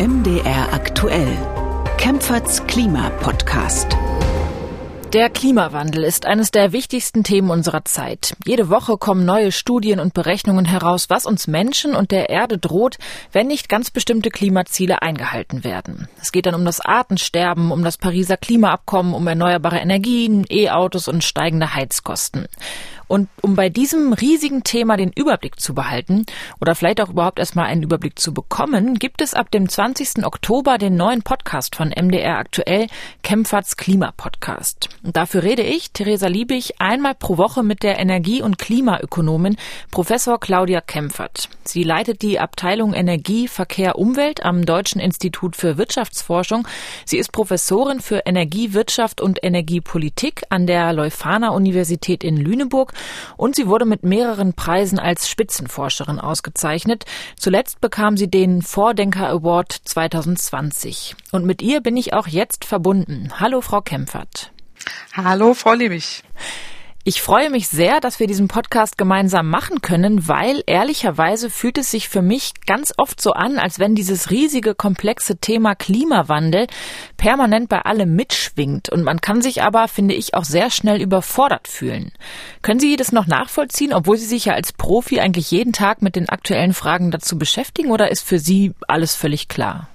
MDR aktuell. Kempferts Klima-Podcast. Der Klimawandel ist eines der wichtigsten Themen unserer Zeit. Jede Woche kommen neue Studien und Berechnungen heraus, was uns Menschen und der Erde droht, wenn nicht ganz bestimmte Klimaziele eingehalten werden. Es geht dann um das Artensterben, um das Pariser Klimaabkommen, um erneuerbare Energien, E-Autos und steigende Heizkosten. Und um bei diesem riesigen Thema den Überblick zu behalten oder vielleicht auch überhaupt erstmal einen Überblick zu bekommen, gibt es ab dem 20. Oktober den neuen Podcast von MDR aktuell, Kempferts Klimapodcast. Dafür rede ich, Theresa Liebig, einmal pro Woche mit der Energie- und Klimaökonomin Professor Claudia Kempfert. Sie leitet die Abteilung Energie, Verkehr, Umwelt am Deutschen Institut für Wirtschaftsforschung. Sie ist Professorin für Energie, Wirtschaft und Energiepolitik an der Leuphana Universität in Lüneburg und sie wurde mit mehreren Preisen als Spitzenforscherin ausgezeichnet. Zuletzt bekam sie den Vordenker Award 2020. Und mit ihr bin ich auch jetzt verbunden. Hallo, Frau Kempfert. Hallo, Frau Liebig. Ich freue mich sehr, dass wir diesen Podcast gemeinsam machen können, weil ehrlicherweise fühlt es sich für mich ganz oft so an, als wenn dieses riesige, komplexe Thema Klimawandel permanent bei allem mitschwingt. Und man kann sich aber, finde ich, auch sehr schnell überfordert fühlen. Können Sie das noch nachvollziehen, obwohl Sie sich ja als Profi eigentlich jeden Tag mit den aktuellen Fragen dazu beschäftigen, oder ist für Sie alles völlig klar?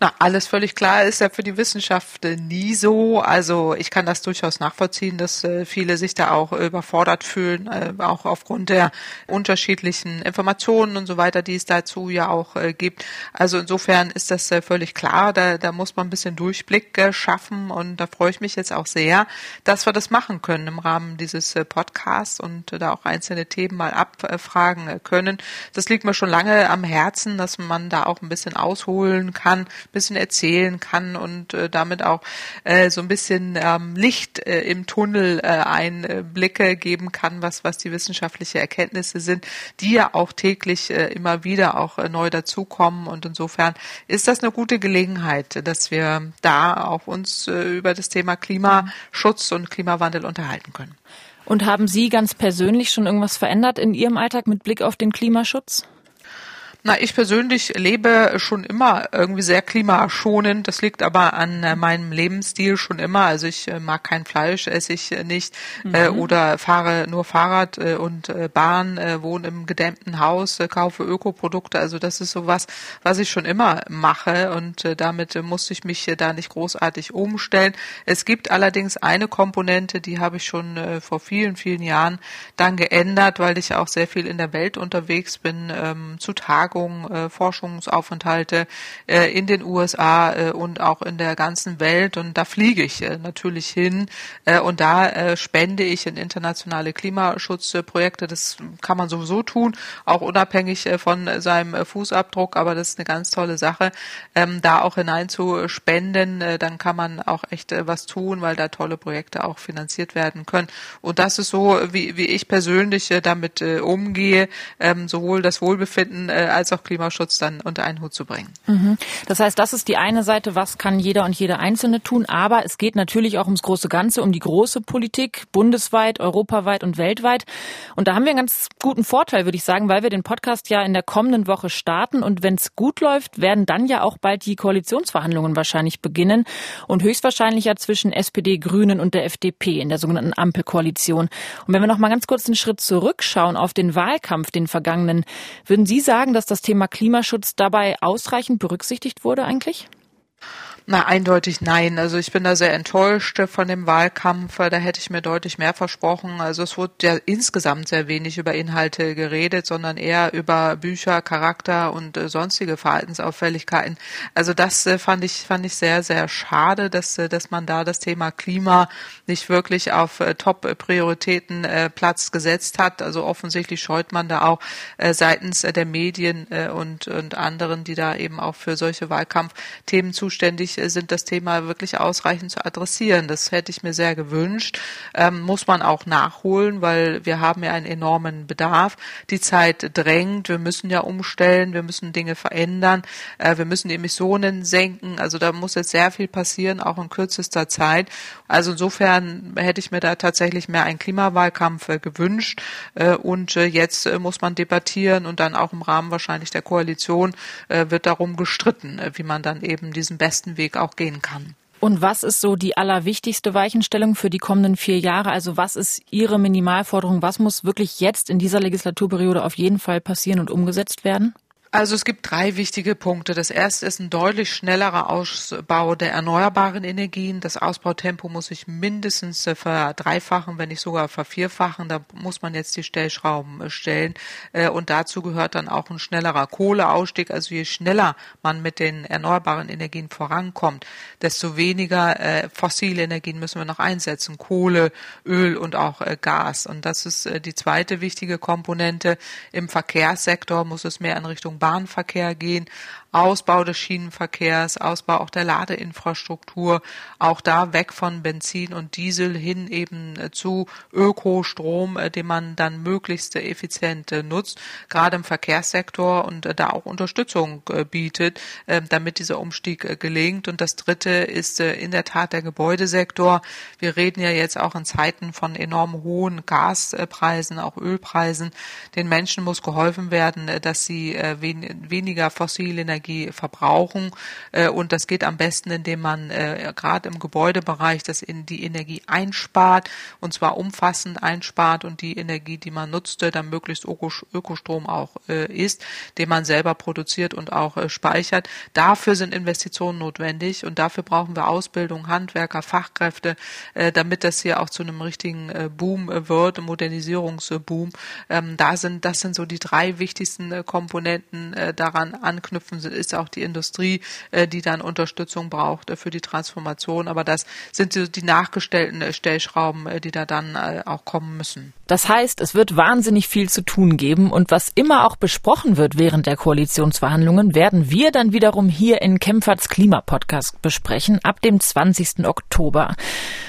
Na, alles völlig klar ist ja für die Wissenschaft äh, nie so. Also ich kann das durchaus nachvollziehen, dass äh, viele sich da auch überfordert fühlen, äh, auch aufgrund der unterschiedlichen Informationen und so weiter, die es dazu ja auch gibt. Also insofern ist das völlig klar. Da, da muss man ein bisschen Durchblick schaffen und da freue ich mich jetzt auch sehr, dass wir das machen können im Rahmen dieses Podcasts und da auch einzelne Themen mal abfragen können. Das liegt mir schon lange am Herzen, dass man da auch ein bisschen ausholen kann, bisschen erzählen kann und äh, damit auch äh, so ein bisschen ähm, Licht äh, im Tunnel äh, Einblicke geben kann, was, was die wissenschaftliche Erkenntnisse sind, die ja auch täglich äh, immer wieder auch äh, neu dazukommen. Und insofern ist das eine gute Gelegenheit, dass wir da auch uns äh, über das Thema Klimaschutz und Klimawandel unterhalten können. Und haben Sie ganz persönlich schon irgendwas verändert in Ihrem Alltag mit Blick auf den Klimaschutz? Na, ich persönlich lebe schon immer irgendwie sehr klimaschonend. Das liegt aber an äh, meinem Lebensstil schon immer. Also ich äh, mag kein Fleisch, esse ich äh, nicht mhm. oder fahre nur Fahrrad und Bahn, wohne im gedämmten Haus, kaufe Ökoprodukte. Also das ist sowas, was ich schon immer mache und damit musste ich mich da nicht großartig umstellen. Es gibt allerdings eine Komponente, die habe ich schon vor vielen, vielen Jahren dann geändert, weil ich auch sehr viel in der Welt unterwegs bin, ähm, zu Tagen Befragungen, äh, Forschungsaufenthalte äh, in den USA äh, und auch in der ganzen Welt. Und da fliege ich äh, natürlich hin äh, und da äh, spende ich in internationale Klimaschutzprojekte. Das kann man sowieso tun, auch unabhängig äh, von seinem äh, Fußabdruck. Aber das ist eine ganz tolle Sache, ähm, da auch hineinzuspenden. Äh, dann kann man auch echt äh, was tun, weil da tolle Projekte auch finanziert werden können. Und das ist so, wie, wie ich persönlich äh, damit äh, umgehe, ähm, sowohl das Wohlbefinden äh, als auch Klimaschutz dann unter einen Hut zu bringen. Mhm. Das heißt, das ist die eine Seite, was kann jeder und jede Einzelne tun, aber es geht natürlich auch ums große Ganze, um die große Politik, bundesweit, europaweit und weltweit. Und da haben wir einen ganz guten Vorteil, würde ich sagen, weil wir den Podcast ja in der kommenden Woche starten und wenn es gut läuft, werden dann ja auch bald die Koalitionsverhandlungen wahrscheinlich beginnen und höchstwahrscheinlich ja zwischen SPD, Grünen und der FDP in der sogenannten Ampelkoalition. Und wenn wir noch mal ganz kurz einen Schritt zurückschauen auf den Wahlkampf, den vergangenen, würden Sie sagen, dass das Thema Klimaschutz dabei ausreichend berücksichtigt wurde eigentlich? Na, eindeutig nein. Also ich bin da sehr enttäuscht von dem Wahlkampf. Da hätte ich mir deutlich mehr versprochen. Also es wurde ja insgesamt sehr wenig über Inhalte geredet, sondern eher über Bücher, Charakter und äh, sonstige Verhaltensauffälligkeiten. Also das äh, fand ich fand ich sehr sehr schade, dass äh, dass man da das Thema Klima nicht wirklich auf Top-Prioritäten Platz gesetzt hat. Also offensichtlich scheut man da auch seitens der Medien und und anderen, die da eben auch für solche Wahlkampfthemen zuständig sind, das Thema wirklich ausreichend zu adressieren. Das hätte ich mir sehr gewünscht. Ähm, muss man auch nachholen, weil wir haben ja einen enormen Bedarf. Die Zeit drängt. Wir müssen ja umstellen. Wir müssen Dinge verändern. Äh, wir müssen die Emissionen senken. Also da muss jetzt sehr viel passieren, auch in kürzester Zeit. Also insofern hätte ich mir da tatsächlich mehr einen Klimawahlkampf äh, gewünscht. Äh, und äh, jetzt äh, muss man debattieren und dann auch im Rahmen wahrscheinlich der Koalition äh, wird darum gestritten, wie man dann eben diesen besten Weg auch gehen kann. Und was ist so die allerwichtigste Weichenstellung für die kommenden vier Jahre? Also was ist Ihre Minimalforderung? Was muss wirklich jetzt in dieser Legislaturperiode auf jeden Fall passieren und umgesetzt werden? Also es gibt drei wichtige Punkte. Das erste ist ein deutlich schnellerer Ausbau der erneuerbaren Energien. Das Ausbautempo muss sich mindestens verdreifachen, wenn nicht sogar vervierfachen. Da muss man jetzt die Stellschrauben äh, stellen. Äh, und dazu gehört dann auch ein schnellerer Kohleausstieg. Also je schneller man mit den erneuerbaren Energien vorankommt, desto weniger äh, fossile Energien müssen wir noch einsetzen. Kohle, Öl und auch Gas. Und das ist die zweite wichtige Komponente. Im Verkehrssektor muss es mehr in Richtung Bahnverkehr gehen, Ausbau des Schienenverkehrs, Ausbau auch der Ladeinfrastruktur, auch da weg von Benzin und Diesel hin eben äh, zu Ökostrom, äh, den man dann möglichst effizient äh, nutzt, gerade im Verkehrssektor und da auch Unterstützung bietet, damit dieser Umstieg gelingt. Und das Dritte ist in der Tat der Gebäudesektor. Wir reden ja jetzt auch in Zeiten von enorm hohen Gaspreisen, auch Ölpreisen. Den Menschen muss geholfen werden, dass sie weniger fossile Energie Energie verbrauchen. Äh, und das geht am besten, indem man äh, gerade im Gebäudebereich das in die Energie einspart und zwar umfassend einspart und die Energie, die man nutzte, dann möglichst Ökostrom auch äh, ist, den man selber produziert und auch speichert. Dafür sind Investitionen notwendig und dafür brauchen wir Ausbildung, Handwerker, Fachkräfte, damit das hier auch zu einem richtigen Boom wird, Modernisierungsboom. Ähm, da sind, das sind so die drei wichtigsten Komponenten daran anknüpfen ist auch die Industrie, äh, die dann Unterstützung braucht äh, für die Transformation. Aber das sind die nachgestellten äh, Stellschrauben, die da dann auch kommen müssen. Das heißt, es wird wahnsinnig viel zu tun geben und was immer auch besprochen wird während der Koalitionsverhandlungen, werden wir dann wiederum hier in Kempferts Klimapodcast besprechen ab dem 20. Oktober.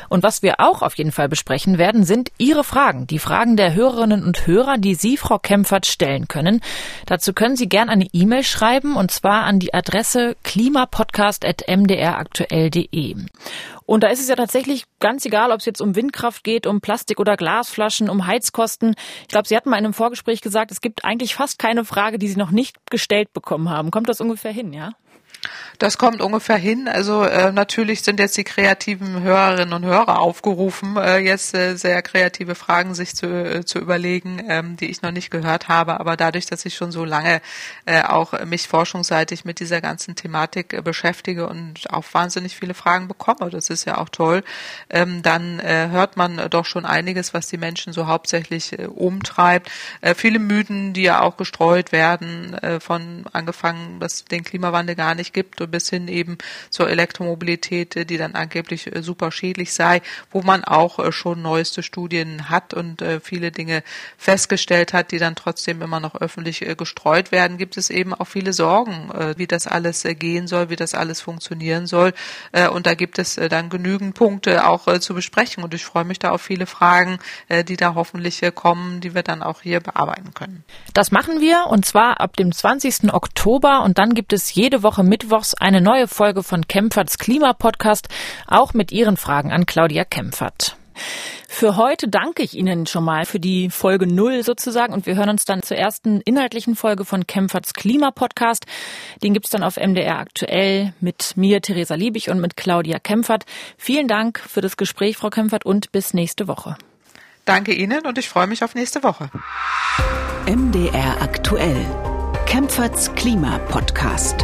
Und was wir auch auf jeden Fall besprechen werden, sind Ihre Fragen, die Fragen der Hörerinnen und Hörer, die Sie, Frau Kempfert, stellen können. Dazu können Sie gern eine E-Mail schreiben und zwar an die Adresse klimapodcast.mdraktuell.de. Und da ist es ja tatsächlich ganz egal, ob es jetzt um Windkraft geht, um Plastik- oder Glasflaschen, um Heizkosten. Ich glaube, Sie hatten mal in einem Vorgespräch gesagt, es gibt eigentlich fast keine Frage, die Sie noch nicht gestellt bekommen haben. Kommt das ungefähr hin, ja? Das kommt ungefähr hin. Also äh, natürlich sind jetzt die kreativen Hörerinnen und Hörer aufgerufen, äh, jetzt äh, sehr kreative Fragen sich zu, äh, zu überlegen, ähm, die ich noch nicht gehört habe. Aber dadurch, dass ich schon so lange äh, auch mich forschungsseitig mit dieser ganzen Thematik äh, beschäftige und auch wahnsinnig viele Fragen bekomme, das ist ja auch toll, ähm, dann äh, hört man doch schon einiges, was die Menschen so hauptsächlich äh, umtreibt. Äh, viele Mythen, die ja auch gestreut werden, äh, von angefangen, dass den Klimawandel gar nicht gibt bis hin eben zur Elektromobilität, die dann angeblich äh, super schädlich sei, wo man auch äh, schon neueste Studien hat und äh, viele Dinge festgestellt hat, die dann trotzdem immer noch öffentlich gestreut werden, gibt es eben auch viele Sorgen, wie das alles gehen soll, wie das alles funktionieren soll. Und da gibt es dann genügend Punkte auch zu besprechen. Und ich freue mich da auf viele Fragen, die da hoffentlich kommen, die wir dann auch hier bearbeiten können. Das machen wir und zwar ab dem 20. Oktober und dann gibt es jede Woche mittwochs eine neue Folge von Kempferts Klimapodcast, auch mit Ihren Fragen an Claudia Kempfert. Für heute danke ich Ihnen schon mal für die Folge null sozusagen und wir hören uns dann zur ersten inhaltlichen Folge von Kempferts Klimapodcast. Den gibt's dann auf MDR aktuell mit mir, Theresa Liebig und mit Claudia Kempfert. Vielen Dank für das Gespräch, Frau Kempfert, und bis nächste Woche. Danke Ihnen und ich freue mich auf nächste Woche. MDR aktuell. Kempferts Klimapodcast.